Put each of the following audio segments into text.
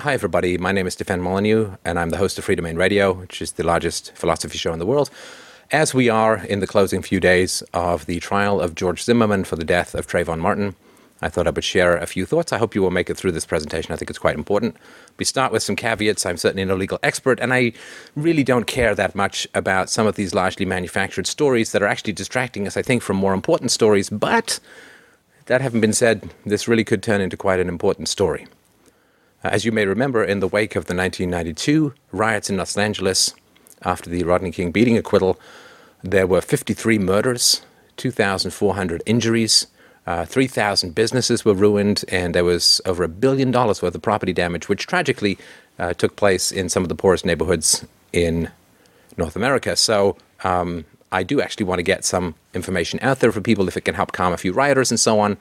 Hi, everybody. My name is Stefan Molyneux, and I'm the host of Freedomain Radio, which is the largest philosophy show in the world. As we are in the closing few days of the trial of George Zimmerman for the death of Trayvon Martin, I thought I would share a few thoughts. I hope you will make it through this presentation. I think it's quite important. We start with some caveats. I'm certainly no legal expert, and I really don't care that much about some of these largely manufactured stories that are actually distracting us, I think, from more important stories. But that having been said, this really could turn into quite an important story. Uh, as you may remember, in the wake of the 1992 riots in Los Angeles after the Rodney King beating acquittal, there were 53 murders, 2,400 injuries, uh, 3,000 businesses were ruined, and there was over a billion dollars worth of property damage, which tragically uh, took place in some of the poorest neighborhoods in North America. So um, I do actually want to get some information out there for people if it can help calm a few rioters and so on.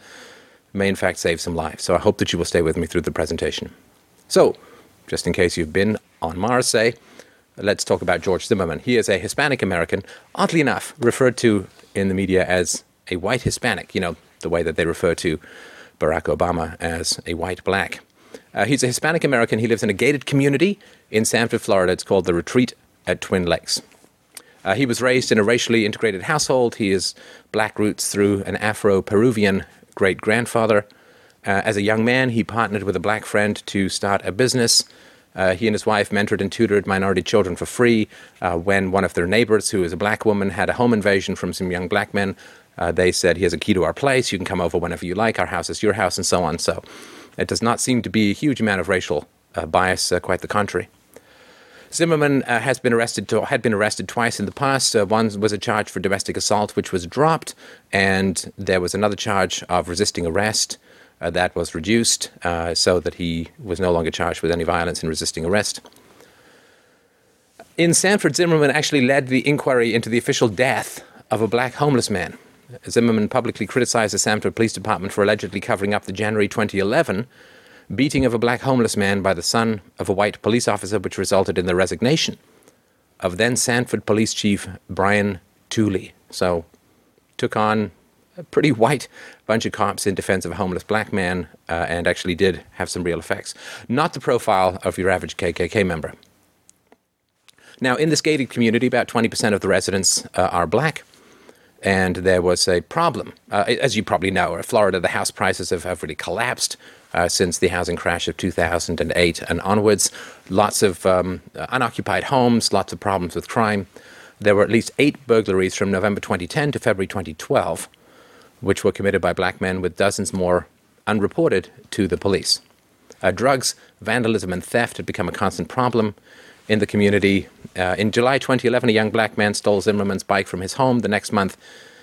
May in fact save some lives. So I hope that you will stay with me through the presentation. So, just in case you've been on Mars, say, let's talk about George Zimmerman. He is a Hispanic American, oddly enough, referred to in the media as a white Hispanic, you know, the way that they refer to Barack Obama as a white black. Uh, he's a Hispanic American. He lives in a gated community in Sanford, Florida. It's called the Retreat at Twin Lakes. Uh, he was raised in a racially integrated household. He has black roots through an Afro Peruvian great grandfather. Uh, as a young man, he partnered with a black friend to start a business. Uh, he and his wife mentored and tutored minority children for free. Uh, when one of their neighbors, who is a black woman, had a home invasion from some young black men, uh, they said, He has a key to our place. You can come over whenever you like. Our house is your house, and so on. So it does not seem to be a huge amount of racial uh, bias, uh, quite the contrary. Zimmerman uh, has been arrested to, had been arrested twice in the past. Uh, one was a charge for domestic assault, which was dropped, and there was another charge of resisting arrest uh, that was reduced uh, so that he was no longer charged with any violence in resisting arrest. In Sanford, Zimmerman actually led the inquiry into the official death of a black homeless man. Zimmerman publicly criticized the Sanford Police Department for allegedly covering up the January 2011 beating of a black homeless man by the son of a white police officer, which resulted in the resignation of then Sanford Police Chief Brian Tooley. So, took on a pretty white bunch of cops in defense of a homeless black man uh, and actually did have some real effects. Not the profile of your average KKK member. Now, in this gated community, about 20% of the residents uh, are black. And there was a problem. Uh, as you probably know, in Florida, the house prices have, have really collapsed uh, since the housing crash of 2008 and onwards. Lots of um, unoccupied homes, lots of problems with crime. There were at least eight burglaries from November 2010 to February 2012 which were committed by black men, with dozens more unreported to the police. Uh, drugs, vandalism, and theft had become a constant problem in the community. Uh, in July 2011, a young black man stole Zimmerman's bike from his home. The next month,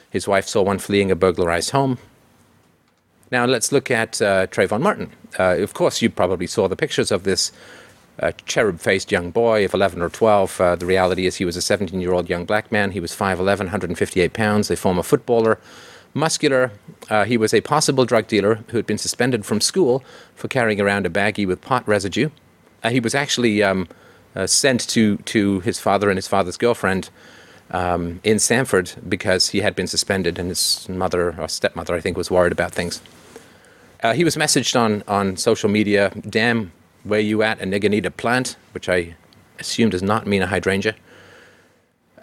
his wife saw one fleeing a burglarized home. Now, let's look at uh, Trayvon Martin. Uh, of course, you probably saw the pictures of this uh, cherub faced young boy of 11 or 12. Uh, the reality is, he was a 17 year old young black man. He was 5'11, 158 pounds, a former footballer muscular. Uh, he was a possible drug dealer who had been suspended from school for carrying around a baggie with pot residue. Uh, he was actually um, uh, sent to, to his father and his father's girlfriend um, in Sanford because he had been suspended, and his mother or stepmother, I think, was worried about things. Uh, he was messaged on, on social media, damn, where you at? A nigga need a plant, which I assume does not mean a hydrangea.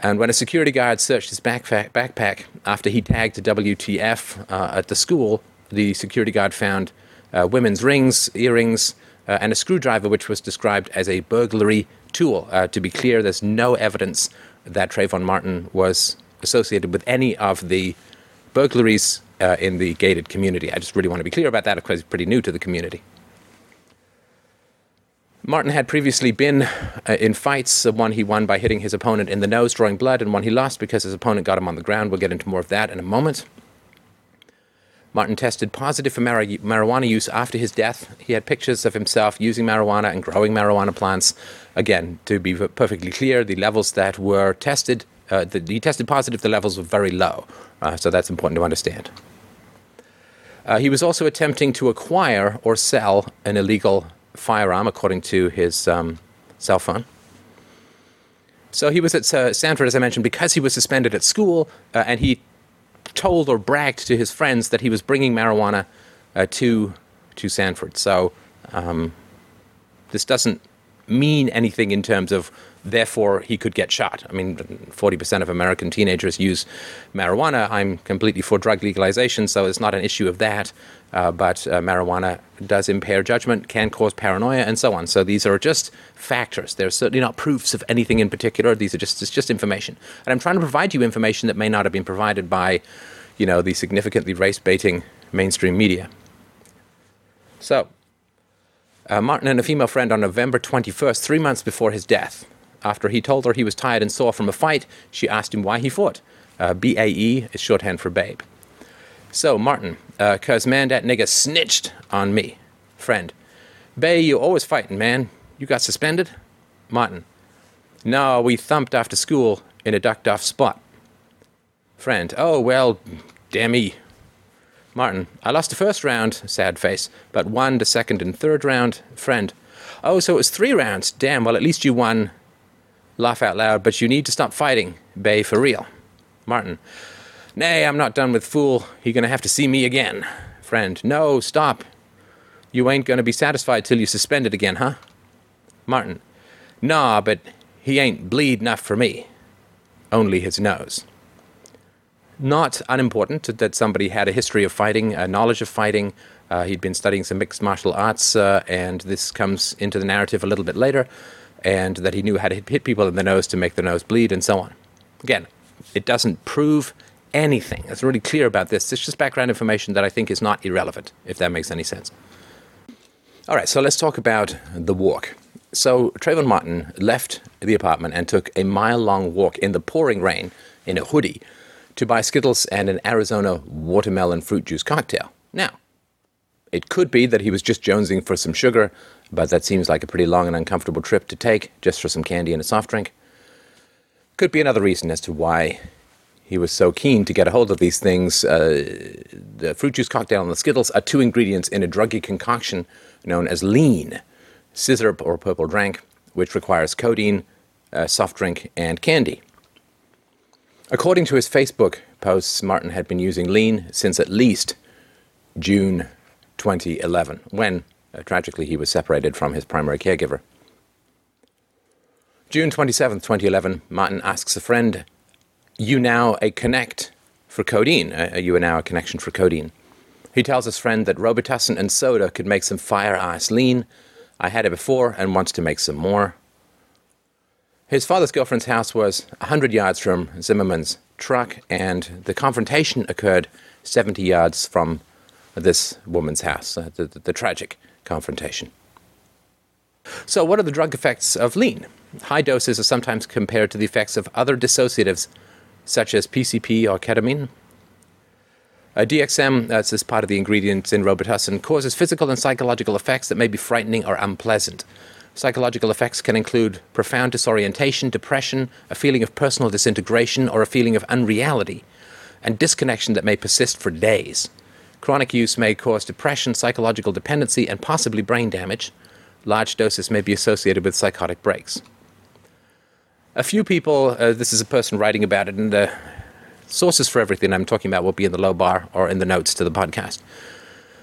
And when a security guard searched his backpack, backpack after he tagged a WTF uh, at the school, the security guard found uh, women's rings, earrings, uh, and a screwdriver, which was described as a burglary tool. Uh, to be clear, there's no evidence that Trayvon Martin was associated with any of the burglaries uh, in the gated community. I just really want to be clear about that because he's pretty new to the community. Martin had previously been uh, in fights, uh, one he won by hitting his opponent in the nose, drawing blood, and one he lost because his opponent got him on the ground. We'll get into more of that in a moment. Martin tested positive for mar- marijuana use after his death. He had pictures of himself using marijuana and growing marijuana plants. Again, to be perfectly clear, the levels that were tested, uh, the, he tested positive, the levels were very low. Uh, so that's important to understand. Uh, he was also attempting to acquire or sell an illegal firearm, according to his um, cell phone. So he was at uh, Sanford, as I mentioned, because he was suspended at school, uh, and he told or bragged to his friends that he was bringing marijuana uh, to to Sanford. So um, This doesn't mean anything in terms of therefore he could get shot. I mean, 40% of American teenagers use marijuana. I'm completely for drug legalization, so it's not an issue of that. Uh, but uh, marijuana does impair judgment, can cause paranoia, and so on. So these are just factors. They're certainly not proofs of anything in particular. These are just it's just information. And I'm trying to provide you information that may not have been provided by, you know, the significantly race baiting mainstream media. So, uh, Martin and a female friend on November 21st, three months before his death, after he told her he was tired and sore from a fight, she asked him why he fought. Uh, BAE is shorthand for babe. So, Martin, uh, cause man, that nigga snitched on me. Friend, Bay, you always fighting, man. You got suspended? Martin, no, we thumped after school in a ducked off spot. Friend, oh, well, dammy. Martin, I lost the first round, sad face, but won the second and third round. Friend, oh, so it was three rounds. Damn, well, at least you won Laugh out loud, but you need to stop fighting, Bay, for real. Martin. Nay, I'm not done with fool. He gonna have to see me again. Friend. No, stop. You ain't gonna be satisfied till you suspend it again, huh? Martin. Nah, but he ain't bleed enough for me. Only his nose. Not unimportant that somebody had a history of fighting, a knowledge of fighting. Uh, he'd been studying some mixed martial arts, uh, and this comes into the narrative a little bit later and that he knew how to hit people in the nose to make the nose bleed and so on. Again, it doesn't prove anything. It's really clear about this. It's just background information that I think is not irrelevant, if that makes any sense. All right, so let's talk about the walk. So Trayvon Martin left the apartment and took a mile long walk in the pouring rain in a hoodie to buy Skittles and an Arizona watermelon fruit juice cocktail. Now, it could be that he was just jonesing for some sugar but that seems like a pretty long and uncomfortable trip to take just for some candy and a soft drink. Could be another reason as to why he was so keen to get a hold of these things. Uh, the fruit juice cocktail and the Skittles are two ingredients in a druggy concoction known as lean, sizzurp or purple drink, which requires codeine, a soft drink, and candy. According to his Facebook posts, Martin had been using lean since at least June 2011, when uh, tragically, he was separated from his primary caregiver. June 27, 2011, Martin asks a friend, You now a connect for codeine? You are now a connection for codeine. He tells his friend that Robitussin and soda could make some fire ice lean. I had it before and wants to make some more. His father's girlfriend's house was 100 yards from Zimmerman's truck, and the confrontation occurred 70 yards from this woman's house, uh, the, the, the tragic confrontation. So, what are the drug effects of lean? High doses are sometimes compared to the effects of other dissociatives, such as PCP or ketamine. A DXM, that's as part of the ingredients in Robitussin, causes physical and psychological effects that may be frightening or unpleasant. Psychological effects can include profound disorientation, depression, a feeling of personal disintegration, or a feeling of unreality, and disconnection that may persist for days. Chronic use may cause depression, psychological dependency, and possibly brain damage. Large doses may be associated with psychotic breaks. A few people, uh, this is a person writing about it, and the sources for everything I'm talking about will be in the low bar or in the notes to the podcast.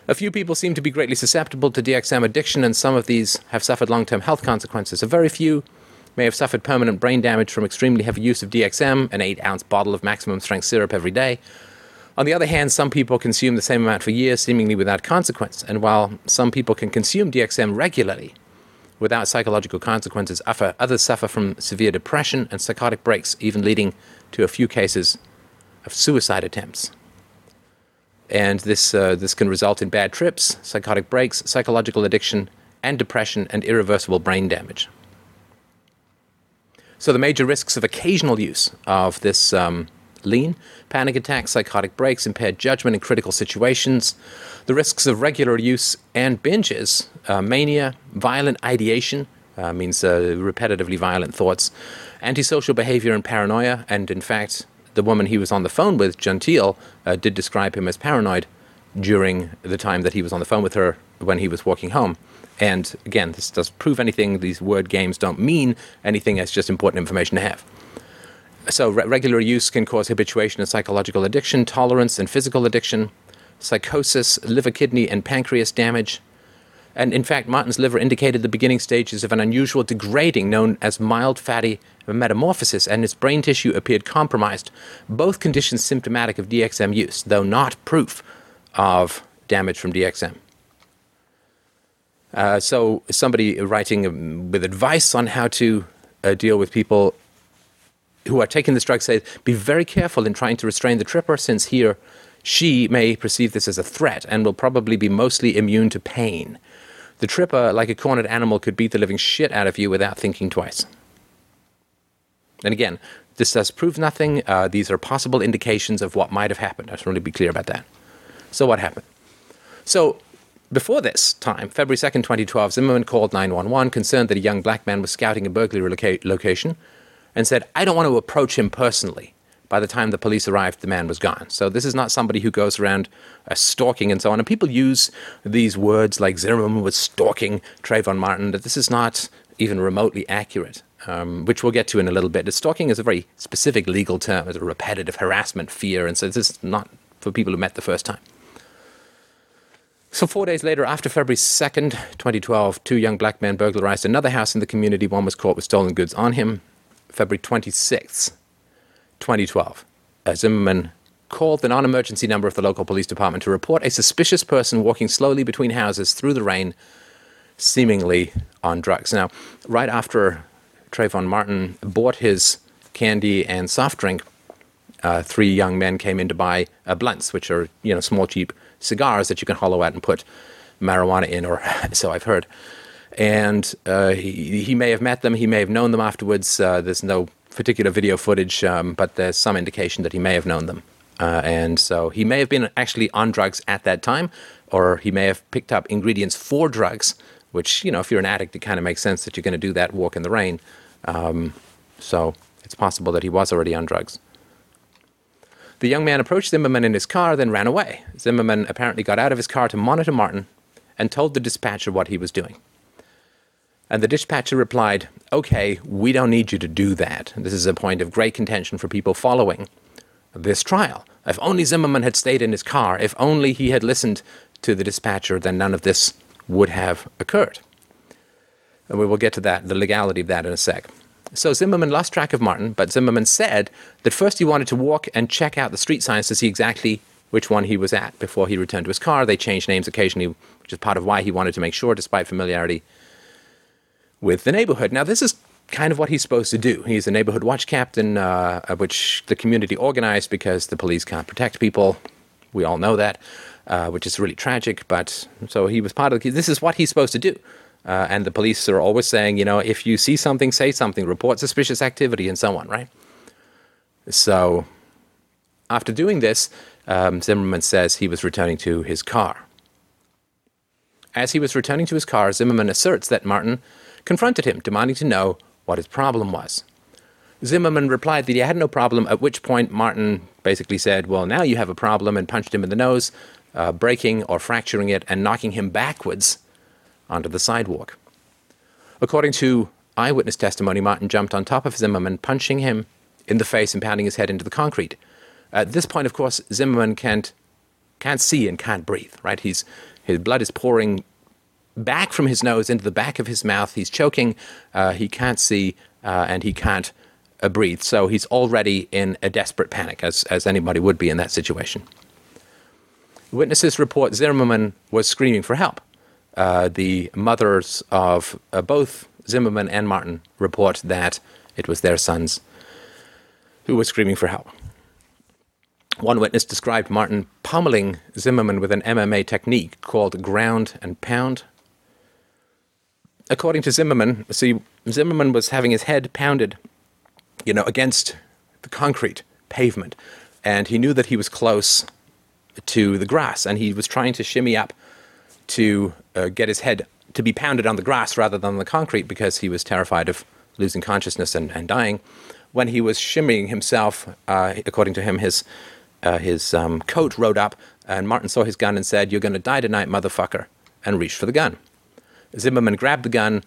A few people seem to be greatly susceptible to DXM addiction, and some of these have suffered long term health consequences. A very few may have suffered permanent brain damage from extremely heavy use of DXM, an 8 ounce bottle of maximum strength syrup every day, on the other hand, some people consume the same amount for years, seemingly without consequence. And while some people can consume DXM regularly without psychological consequences, others suffer from severe depression and psychotic breaks, even leading to a few cases of suicide attempts. And this, uh, this can result in bad trips, psychotic breaks, psychological addiction, and depression and irreversible brain damage. So, the major risks of occasional use of this um, lean, panic attacks, psychotic breaks, impaired judgment in critical situations, the risks of regular use and binges, uh, mania, violent ideation, uh, means uh, repetitively violent thoughts, antisocial behavior and paranoia. And in fact, the woman he was on the phone with, Jeantel, uh, did describe him as paranoid during the time that he was on the phone with her when he was walking home. And again, this doesn't prove anything. These word games don't mean anything. It's just important information to have. So, re- regular use can cause habituation and psychological addiction, tolerance and physical addiction, psychosis, liver, kidney, and pancreas damage, And in fact, Martin's liver indicated the beginning stages of an unusual degrading known as mild fatty metamorphosis, and his brain tissue appeared compromised. Both conditions symptomatic of DXM use, though not proof of damage from DXM. Uh, so, somebody writing um, with advice on how to uh, deal with people who are taking this drug say, be very careful in trying to restrain the tripper, since here she may perceive this as a threat and will probably be mostly immune to pain. The tripper, like a cornered animal, could beat the living shit out of you without thinking twice. And again, this does prove nothing. Uh, these are possible indications of what might have happened. I just want to be clear about that. So, what happened? So, before this time, February 2nd, 2012, Zimmerman called 911 concerned that a young black man was scouting a burglary loca- location and said, I don't want to approach him personally. By the time the police arrived, the man was gone. So this is not somebody who goes around uh, stalking and so on. And people use these words like Zimmerman was stalking Trayvon Martin, that this is not even remotely accurate, um, which we'll get to in a little bit. The Stalking is a very specific legal term, it's a repetitive harassment, fear, and so this is not for people who met the first time. So, four days later, after February 2nd, 2012, two young black men burglarized another house in the community. One was caught with stolen goods on him. February 26th, 2012, Zimmerman called the non emergency number of the local police department to report a suspicious person walking slowly between houses through the rain, seemingly on drugs. Now, right after Trayvon Martin bought his candy and soft drink, uh, three young men came in to buy uh, blunts, which are you know small, cheap cigars that you can hollow out and put marijuana in, or so I've heard. And uh, he, he may have met them, he may have known them afterwards. Uh, there's no particular video footage, um, but there's some indication that he may have known them. Uh, and so he may have been actually on drugs at that time, or he may have picked up ingredients for drugs, which, you know, if you're an addict, it kind of makes sense that you're going to do that walk in the rain. Um, so it's possible that he was already on drugs. The young man approached Zimmerman in his car, then ran away. Zimmerman apparently got out of his car to monitor Martin and told the dispatcher what he was doing. And the dispatcher replied, Okay, we don't need you to do that. This is a point of great contention for people following this trial. If only Zimmerman had stayed in his car, if only he had listened to the dispatcher, then none of this would have occurred. And we will get to that, the legality of that in a sec. So Zimmerman lost track of Martin, but Zimmerman said that first he wanted to walk and check out the street signs to see exactly which one he was at before he returned to his car. They changed names occasionally, which is part of why he wanted to make sure, despite familiarity with the neighborhood. Now, this is kind of what he's supposed to do. He's a neighborhood watch captain, uh, which the community organized because the police can't protect people. We all know that, uh, which is really tragic. But so he was part of the, this is what he's supposed to do. Uh, and the police are always saying, you know, if you see something, say something, report suspicious activity, and so on, right? So, after doing this, um, Zimmerman says he was returning to his car. As he was returning to his car, Zimmerman asserts that Martin confronted him, demanding to know what his problem was. Zimmerman replied that he had no problem, at which point Martin basically said, Well, now you have a problem, and punched him in the nose, uh, breaking or fracturing it and knocking him backwards onto the sidewalk. According to eyewitness testimony, Martin jumped on top of Zimmerman, punching him in the face and pounding his head into the concrete. At this point, of course, Zimmerman can't can't see and can't breathe. Right? He's his blood is pouring back from his nose into the back of his mouth. He's choking. Uh, he can't see uh, and he can't uh, breathe. So he's already in a desperate panic, as as anybody would be in that situation. Witnesses report Zimmerman was screaming for help. Uh, the mothers of uh, both Zimmerman and Martin report that it was their sons who were screaming for help. One witness described Martin pummeling Zimmerman with an MMA technique called ground and pound. According to Zimmerman, see, Zimmerman was having his head pounded, you know, against the concrete pavement, and he knew that he was close to the grass, and he was trying to shimmy up to uh, get his head to be pounded on the grass rather than the concrete because he was terrified of losing consciousness and, and dying. When he was shimmying himself, uh, according to him, his uh, his um, coat rode up, and Martin saw his gun and said, "You're going to die tonight, motherfucker," and reached for the gun. Zimmerman grabbed the gun,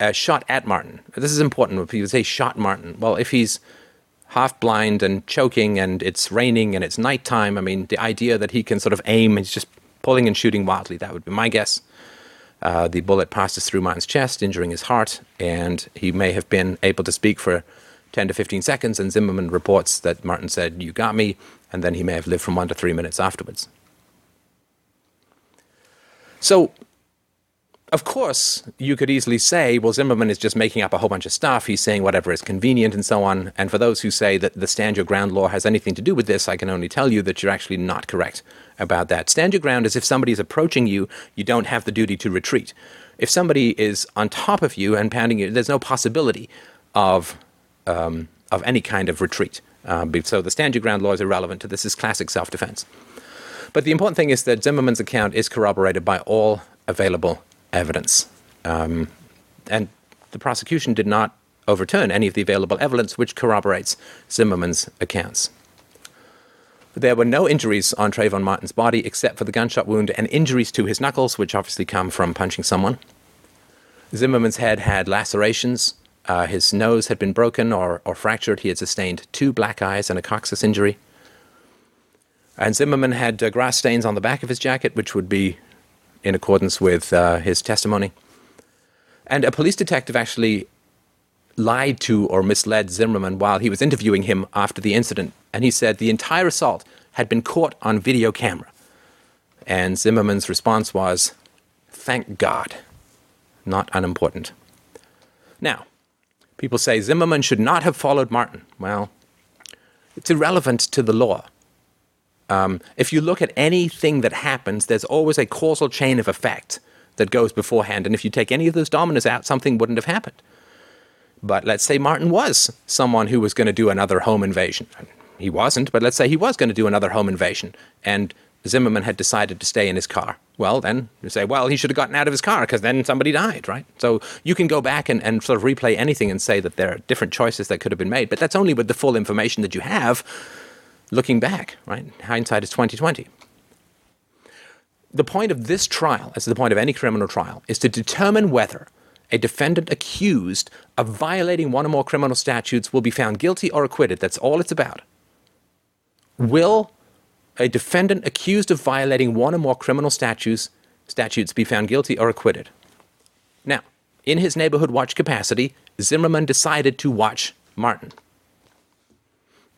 uh, shot at Martin. This is important. If you say shot Martin, well, if he's half blind and choking and it's raining and it's nighttime, I mean, the idea that he can sort of aim, he's just pulling and shooting wildly. That would be my guess. Uh, the bullet passes through Martin's chest, injuring his heart, and he may have been able to speak for 10 to 15 seconds. And Zimmerman reports that Martin said, You got me, and then he may have lived from one to three minutes afterwards. So of course, you could easily say, well, Zimmerman is just making up a whole bunch of stuff. He's saying whatever is convenient and so on. And for those who say that the stand your ground law has anything to do with this, I can only tell you that you're actually not correct about that. Stand your ground is if somebody is approaching you, you don't have the duty to retreat. If somebody is on top of you and pounding you, there's no possibility of, um, of any kind of retreat. Uh, so the stand your ground law is irrelevant to this. is classic self defense. But the important thing is that Zimmerman's account is corroborated by all available evidence. Um, and the prosecution did not overturn any of the available evidence which corroborates Zimmerman's accounts. There were no injuries on Trayvon Martin's body except for the gunshot wound and injuries to his knuckles, which obviously come from punching someone. Zimmerman's head had lacerations. Uh, his nose had been broken or, or fractured. He had sustained two black eyes and a coccyx injury. And Zimmerman had uh, grass stains on the back of his jacket, which would be in accordance with uh, his testimony. And a police detective actually lied to or misled Zimmerman while he was interviewing him after the incident. And he said the entire assault had been caught on video camera. And Zimmerman's response was, Thank God. Not unimportant. Now, people say Zimmerman should not have followed Martin. Well, it's irrelevant to the law. Um, if you look at anything that happens, there's always a causal chain of effect that goes beforehand. And if you take any of those dominoes out, something wouldn't have happened. But let's say Martin was someone who was going to do another home invasion. He wasn't, but let's say he was going to do another home invasion. And Zimmerman had decided to stay in his car. Well, then you say, well, he should have gotten out of his car because then somebody died, right? So you can go back and, and sort of replay anything and say that there are different choices that could have been made, but that's only with the full information that you have looking back, right? Hindsight is 2020. The point of this trial, as the point of any criminal trial, is to determine whether a defendant accused of violating one or more criminal statutes will be found guilty or acquitted. That's all it's about. Will a defendant accused of violating one or more criminal statutes statutes be found guilty or acquitted? Now, in his neighborhood watch capacity, Zimmerman decided to watch Martin.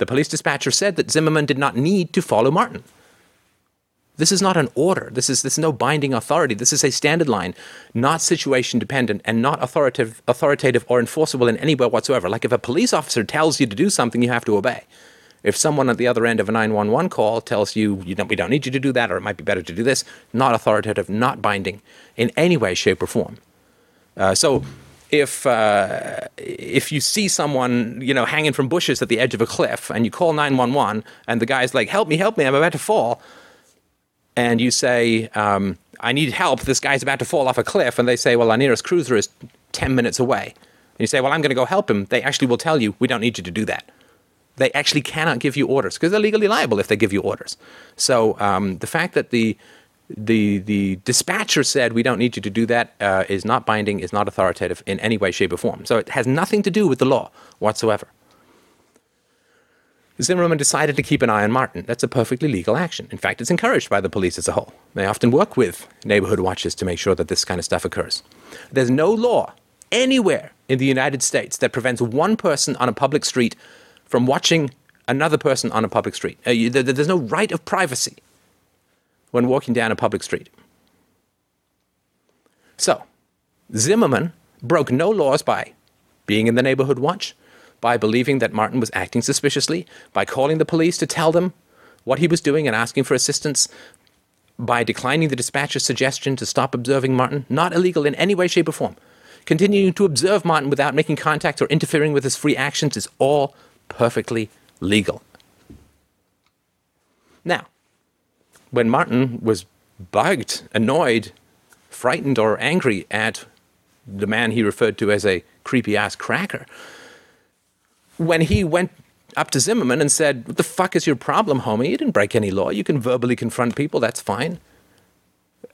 The police dispatcher said that Zimmerman did not need to follow Martin. This is not an order. This is, this is no binding authority. This is a standard line, not situation dependent and not authoritative, authoritative or enforceable in any way whatsoever. Like if a police officer tells you to do something, you have to obey. If someone at the other end of a 911 call tells you, you don't, we don't need you to do that, or it might be better to do this, not authoritative, not binding in any way, shape, or form. Uh, so if uh, if you see someone you know hanging from bushes at the edge of a cliff and you call 911 and the guy's like help me help me i'm about to fall. And you say um, i need help. This guy's about to fall off a cliff. And they say well our nearest cruiser is 10 minutes away. And you say well i'm going to go help him. They actually will tell you we don't need you to do that. They actually cannot give you orders because they're legally liable if they give you orders. So um, the fact that the the the dispatcher said we don't need you to do that uh, is not binding, is not authoritative in any way, shape, or form. So it has nothing to do with the law whatsoever. The Zimmerman decided to keep an eye on Martin. That's a perfectly legal action. In fact, it's encouraged by the police as a whole. They often work with neighborhood watches to make sure that this kind of stuff occurs. There's no law anywhere in the United States that prevents one person on a public street from watching another person on a public street. Uh, you, there's no right of privacy when walking down a public street. So, Zimmerman broke no laws by being in the neighborhood watch, by believing that Martin was acting suspiciously, by calling the police to tell them what he was doing and asking for assistance, by declining the dispatcher's suggestion to stop observing Martin, not illegal in any way, shape, or form. Continuing to observe Martin without making contact or interfering with his free actions is all perfectly legal. Now, when Martin was bugged, annoyed, frightened, or angry at the man he referred to as a creepy ass cracker, when he went up to Zimmerman and said, What the fuck is your problem, homie? You didn't break any law. You can verbally confront people, that's fine.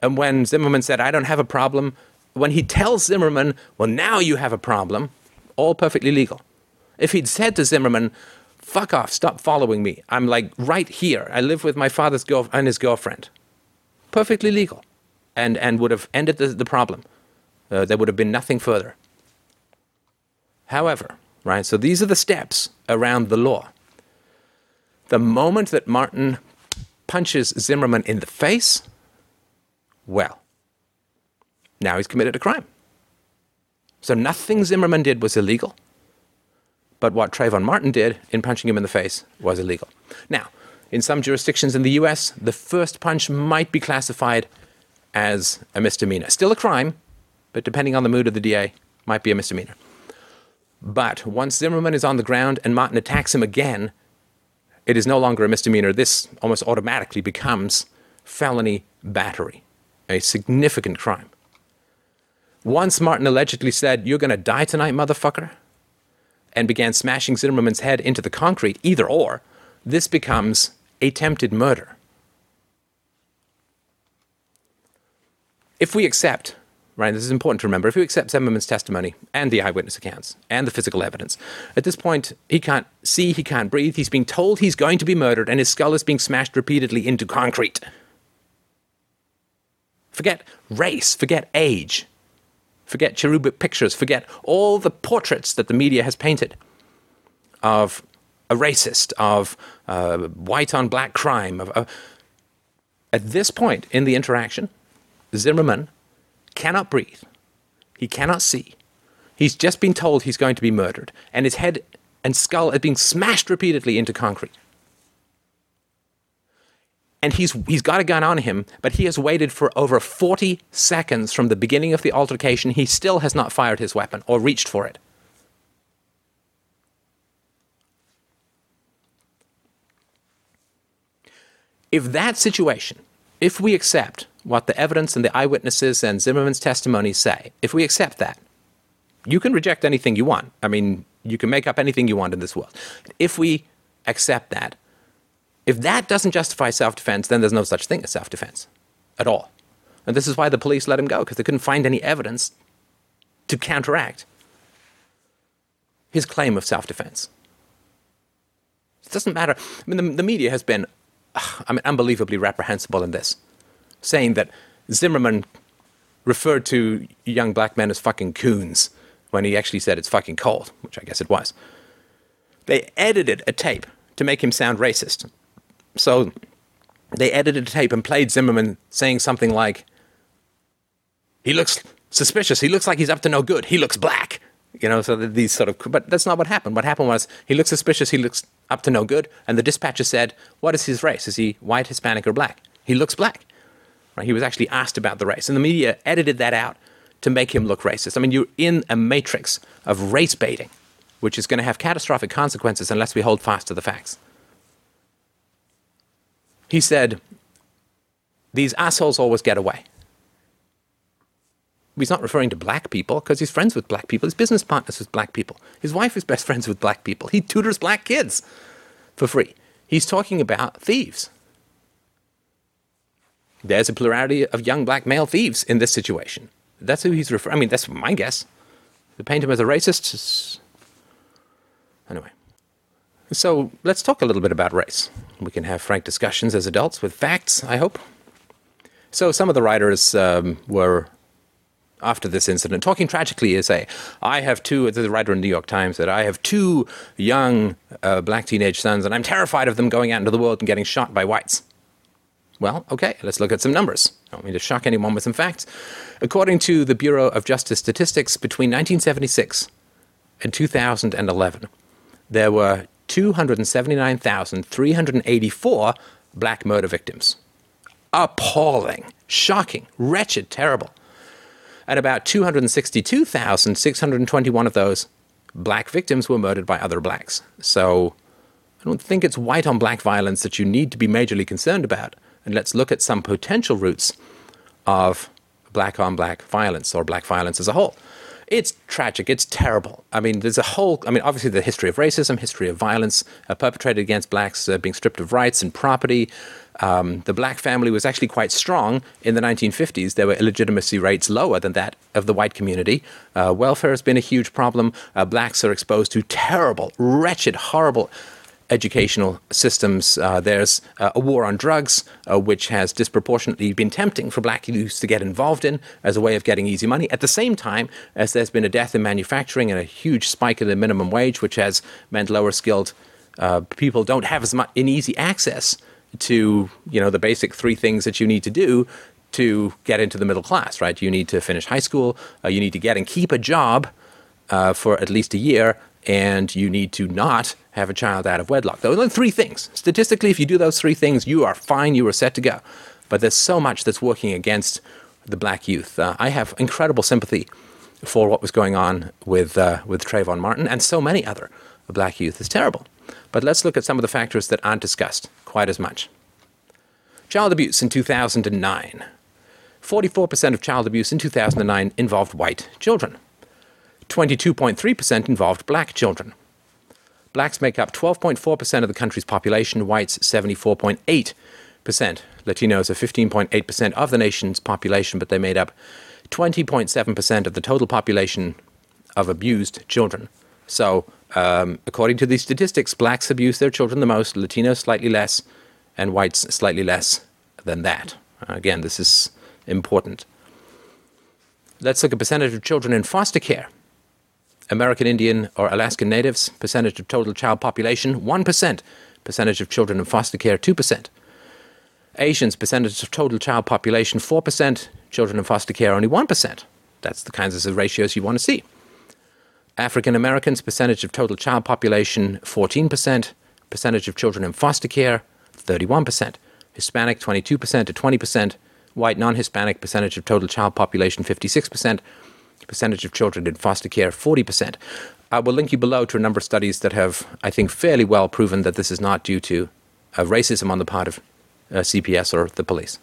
And when Zimmerman said, I don't have a problem, when he tells Zimmerman, Well, now you have a problem, all perfectly legal. If he'd said to Zimmerman, fuck off, stop following me. I'm like right here. I live with my father's girl and his girlfriend. Perfectly legal. and, and would have ended the, the problem. Uh, there would have been nothing further. However, right, so these are the steps around the law. The moment that Martin punches Zimmerman in the face, well, now he's committed a crime. So nothing Zimmerman did was illegal, but what Trayvon Martin did in punching him in the face was illegal. Now, in some jurisdictions in the US, the first punch might be classified as a misdemeanor. Still a crime, but depending on the mood of the DA, might be a misdemeanor. But once Zimmerman is on the ground and Martin attacks him again, it is no longer a misdemeanor. This almost automatically becomes felony battery, a significant crime. Once Martin allegedly said, You're going to die tonight, motherfucker, and began smashing Zimmerman's head into the concrete, either or, this becomes attempted murder. If we accept, right, this is important to remember, if we accept Zimmerman's testimony and the eyewitness accounts and the physical evidence, at this point, he can't see, he can't breathe, he's being told he's going to be murdered, and his skull is being smashed repeatedly into concrete. Forget race, forget age, forget cherubic pictures, forget all the portraits that the media has painted of a racist, of uh, white on black crime. Of, uh, at this point in the interaction, Zimmerman cannot breathe. He cannot see. He's just been told he's going to be murdered, and his head and skull are being smashed repeatedly into concrete. And he's, he's got a gun on him, but he has waited for over 40 seconds from the beginning of the altercation. He still has not fired his weapon or reached for it. If that situation, if we accept what the evidence and the eyewitnesses and Zimmerman's testimony say, if we accept that, you can reject anything you want. I mean, you can make up anything you want in this world. If we accept that, if that doesn't justify self defense, then there's no such thing as self defense at all. And this is why the police let him go, because they couldn't find any evidence to counteract his claim of self defense. It doesn't matter. I mean, the, the media has been I mean, unbelievably reprehensible in this, saying that Zimmerman referred to young black men as fucking coons when he actually said it's fucking cold, which I guess it was. They edited a tape to make him sound racist. So they edited a tape and played Zimmerman saying something like, he looks suspicious. He looks like he's up to no good. He looks black. You know, so these sort of, but that's not what happened. What happened was he looks suspicious, he looks up to no good, and the dispatcher said, What is his race? Is he white, Hispanic, or black? He looks black. Right? He was actually asked about the race, and the media edited that out to make him look racist. I mean, you're in a matrix of race baiting, which is going to have catastrophic consequences unless we hold fast to the facts. He said, These assholes always get away he's not referring to black people because he's friends with black people. His business partners with black people. His wife is best friends with black people. He tutors black kids for free. He's talking about thieves. There's a plurality of young black male thieves in this situation. That's who he's referring. I mean, that's my guess. To paint him as a racist. Is... Anyway, so let's talk a little bit about race. We can have frank discussions as adults with facts. I hope. So some of the writers um, were after this incident, talking tragically, say, I have two, the writer in the New York Times said, I have two young uh, black teenage sons, and I'm terrified of them going out into the world and getting shot by whites. Well, okay, let's look at some numbers. I don't mean to shock anyone with some facts. According to the Bureau of Justice Statistics, between 1976 and 2011, there were 279,384 black murder victims. Appalling, shocking, wretched, terrible and about 262,621 of those black victims were murdered by other blacks. So I don't think it's white on black violence that you need to be majorly concerned about. And let's look at some potential roots of black on black violence or black violence as a whole. It's tragic. It's terrible. I mean, there's a whole, I mean, obviously the history of racism, history of violence uh, perpetrated against blacks uh, being stripped of rights and property, um, the black family was actually quite strong in the 1950s. There were illegitimacy rates lower than that of the white community. Uh, welfare has been a huge problem. Uh, blacks are exposed to terrible, wretched, horrible educational systems. Uh, there's uh, a war on drugs, uh, which has disproportionately been tempting for black youths to get involved in as a way of getting easy money. At the same time, as there's been a death in manufacturing and a huge spike in the minimum wage, which has meant lower skilled uh, people don't have as much in easy access to you know the basic three things that you need to do to get into the middle class. Right? You need to finish high school. Uh, you need to get and keep a job uh, for at least a year and you need to not have a child out of wedlock. Those are three things. Statistically, if you do those three things, you are fine, you are set to go. But there's so much that's working against the black youth. Uh, I have incredible sympathy for what was going on with, uh, with Trayvon Martin and so many other black youth. It's terrible. But let's look at some of the factors that aren't discussed quite as much. Child abuse in 2009. 44% of child abuse in 2009 involved white children. 22.3% involved black children. Blacks make up 12.4% of the country's population, whites 74.8%. Latinos are 15.8% of the nation's population, but they made up 20.7% of the total population of abused children. So, um, according to these statistics, blacks abuse their children the most, Latinos slightly less, and whites slightly less than that. Again, this is important. Let's look at percentage of children in foster care. American Indian or Alaskan Natives, percentage of total child population, 1%. Percentage of children in foster care, 2%. Asians, percentage of total child population, 4%. Children in foster care, only 1%. That's the kinds of ratios you want to see. African Americans, percentage of total child population, 14%. Percentage of children in foster care, 31%. Hispanic, 22% to 20%. White non Hispanic, percentage of total child population, 56% percentage of children in foster care 40%. I will link you below to a number of studies that have, I think, fairly well proven that this is not due to uh, racism on the part of uh, CPS or the police.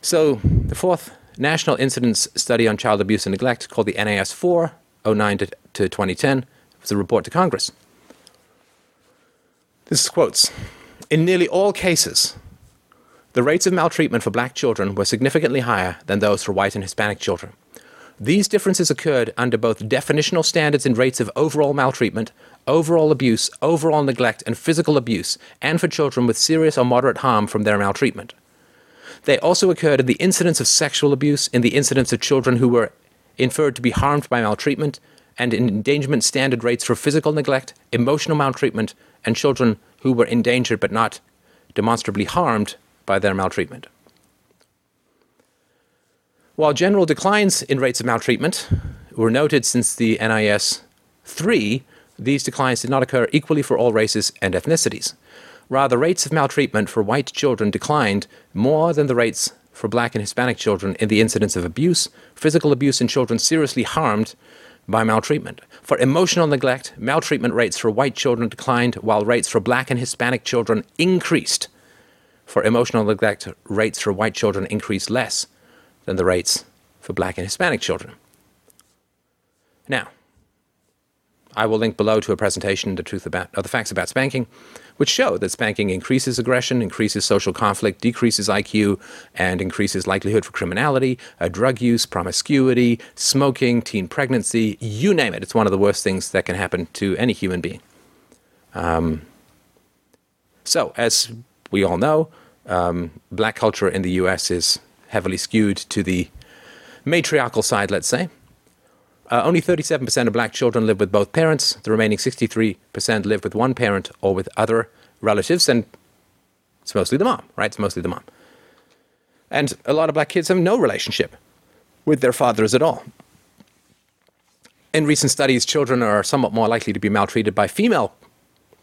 So, the fourth National Incidence Study on Child Abuse and Neglect, called the NIS 4, 09 to, to 2010, was a report to Congress. This is quotes. In nearly all cases, the rates of maltreatment for black children were significantly higher than those for white and Hispanic children. These differences occurred under both definitional standards in rates of overall maltreatment, overall abuse, overall neglect, and physical abuse, and for children with serious or moderate harm from their maltreatment. They also occurred in the incidence of sexual abuse, in the incidence of children who were inferred to be harmed by maltreatment, and in endangerment standard rates for physical neglect, emotional maltreatment, and children who were endangered but not demonstrably harmed by their maltreatment. While general declines in rates of maltreatment were noted since the NIS 3, these declines did not occur equally for all races and ethnicities. Rather, rates of maltreatment for white children declined more than the rates for black and Hispanic children in the incidence of abuse, physical abuse, and children seriously harmed by maltreatment. For emotional neglect, maltreatment rates for white children declined, while rates for black and Hispanic children increased for emotional neglect, rates for white children increase less than the rates for black and Hispanic children. Now, I will link below to a presentation, the truth about, of the facts about spanking, which show that spanking increases aggression, increases social conflict, decreases IQ, and increases likelihood for criminality, uh, drug use, promiscuity, smoking, teen pregnancy, you name it. It's one of the worst things that can happen to any human being. Um, so, as we all know, um, black culture in the US is heavily skewed to the matriarchal side, let's say. Uh, only 37% of black children live with both parents. The remaining 63% live with one parent or with other relatives, and it's mostly the mom, right? It's mostly the mom. And a lot of black kids have no relationship with their fathers at all. In recent studies, children are somewhat more likely to be maltreated by female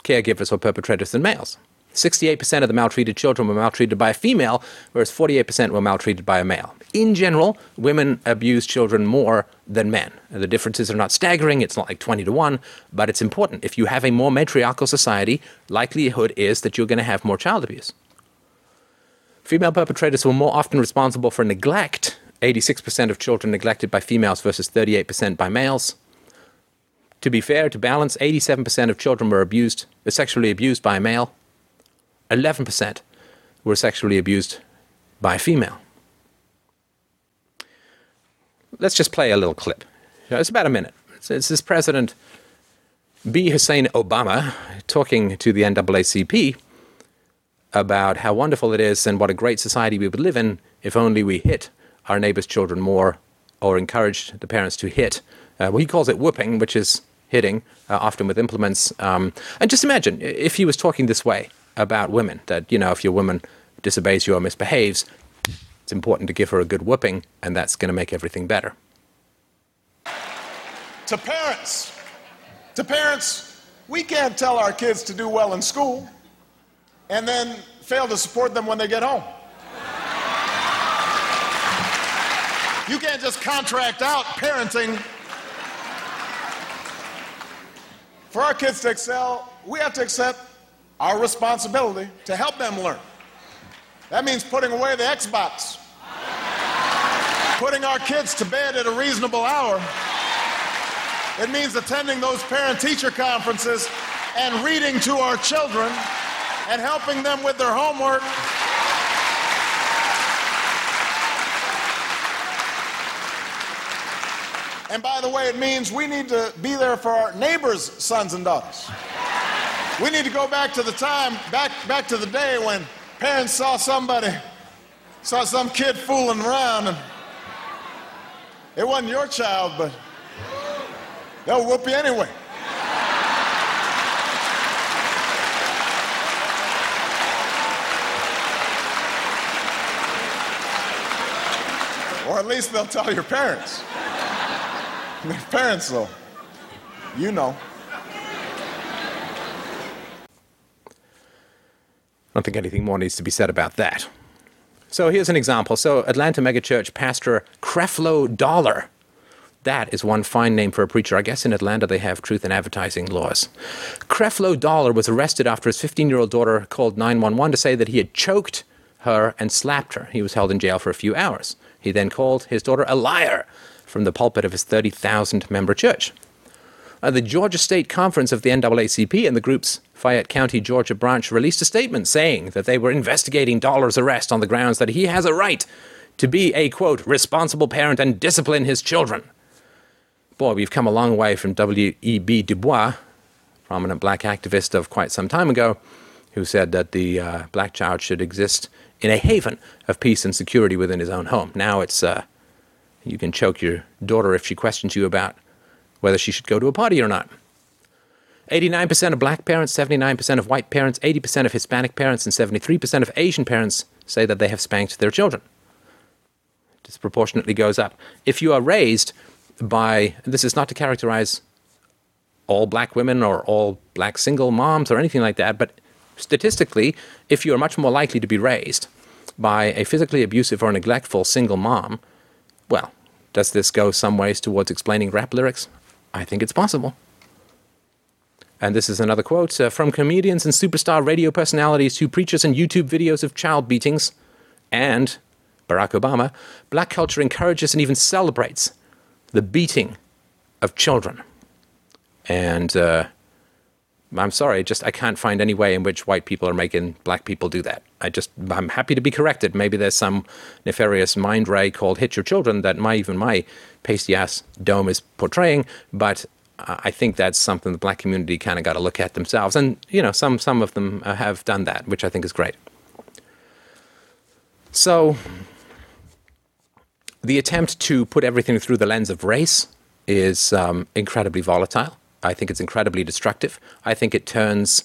caregivers or perpetrators than males. 68% of the maltreated children were maltreated by a female, whereas 48% were maltreated by a male. In general, women abuse children more than men. The differences are not staggering, it's not like 20 to 1, but it's important. If you have a more matriarchal society, likelihood is that you're going to have more child abuse. Female perpetrators were more often responsible for neglect 86% of children neglected by females versus 38% by males. To be fair, to balance, 87% of children were abused, sexually abused by a male, 11% were sexually abused by a female. Let's just play a little clip. It's about a minute. It's, this president B. Hussein Obama talking to the NAACP about how wonderful it is and what a great society we would live in if only we hit our neighbors' children more or encouraged the parents to hit. Uh, well, he calls it whooping, which is hitting, uh, often with implements. Um, and just imagine if he was talking this way about women that, you know, if your woman disobeys you or misbehaves, it's important to give her a good whooping, and that's going to make everything better. To parents, to parents, we can't tell our kids to do well in school and then fail to support them when they get home. You can't just contract out parenting. For our kids to excel, we have to accept our responsibility to help them learn. That means putting away the Xbox, putting our kids to bed at a reasonable hour. It means attending those parent teacher conferences and reading to our children and helping them with their homework. And by the way, it means we need to be there for our neighbors' sons and daughters. We need to go back to the time, back, back to the day when parents saw somebody, saw some kid fooling around, and it wasn't your child, but they'll whoop you anyway. Or at least they'll tell your parents. Their parents, though, you know. Don't think anything more needs to be said about that. So here's an example. So Atlanta megachurch pastor Creflo Dollar. That is one fine name for a preacher. I guess in Atlanta they have truth in advertising laws. Creflo Dollar was arrested after his 15 year old daughter called 911 to say that he had choked her and slapped her. He was held in jail for a few hours. He then called his daughter a liar from the pulpit of his 30,000 member church. Uh, the Georgia State Conference of the NAACP and the group's Fayette County, Georgia branch released a statement saying that they were investigating Dollar's arrest on the grounds that he has a right to be a, quote, responsible parent and discipline his children. Boy, we've come a long way from W.E.B. Du Bois, prominent black activist of quite some time ago, who said that the uh, black child should exist in a haven of peace and security within his own home. Now it's uh, you can choke your daughter if she questions you about whether she should go to a party or not. 89% of black parents, 79% of white parents, 80% of Hispanic parents, and 73% of Asian parents say that they have spanked their children. Disproportionately goes up. If you are raised by, this is not to characterize all black women or all black single moms or anything like that, but statistically, if you are much more likely to be raised by a physically abusive or neglectful single mom, well, does this go some ways towards explaining rap lyrics? I think it's possible. And this is another quote uh, from comedians and superstar radio personalities to preachers and YouTube videos of child beatings. And Barack Obama, black culture encourages and even celebrates the beating of children. And uh, I'm sorry, just I can't find any way in which white people are making black people do that. I just I'm happy to be corrected. Maybe there's some nefarious mind ray called "hit your children" that my even my pasty ass dome is portraying, but I think that's something the black community kind of got to look at themselves, and you know some some of them uh, have done that, which I think is great. So the attempt to put everything through the lens of race is um, incredibly volatile. I think it's incredibly destructive. I think it turns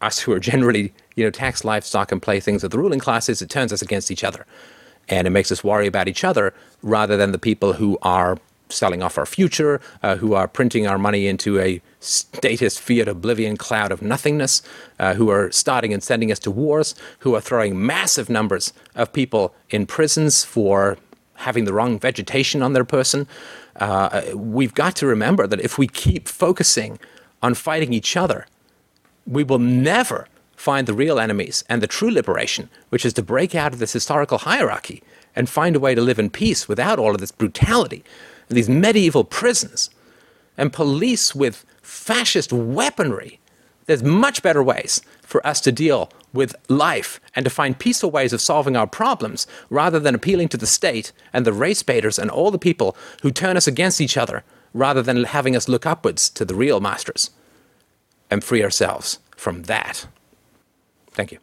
us who are generally, you know, tax livestock and playthings of the ruling classes, it turns us against each other. And it makes us worry about each other rather than the people who are selling off our future, uh, who are printing our money into a statist fiat oblivion cloud of nothingness, uh, who are starting and sending us to wars, who are throwing massive numbers of people in prisons for having the wrong vegetation on their person. Uh, we've got to remember that if we keep focusing on fighting each other, we will never find the real enemies and the true liberation, which is to break out of this historical hierarchy and find a way to live in peace without all of this brutality, these medieval prisons, and police with fascist weaponry. There's much better ways for us to deal with life and to find peaceful ways of solving our problems rather than appealing to the state and the race baiters and all the people who turn us against each other rather than having us look upwards to the real masters and free ourselves from that. Thank you.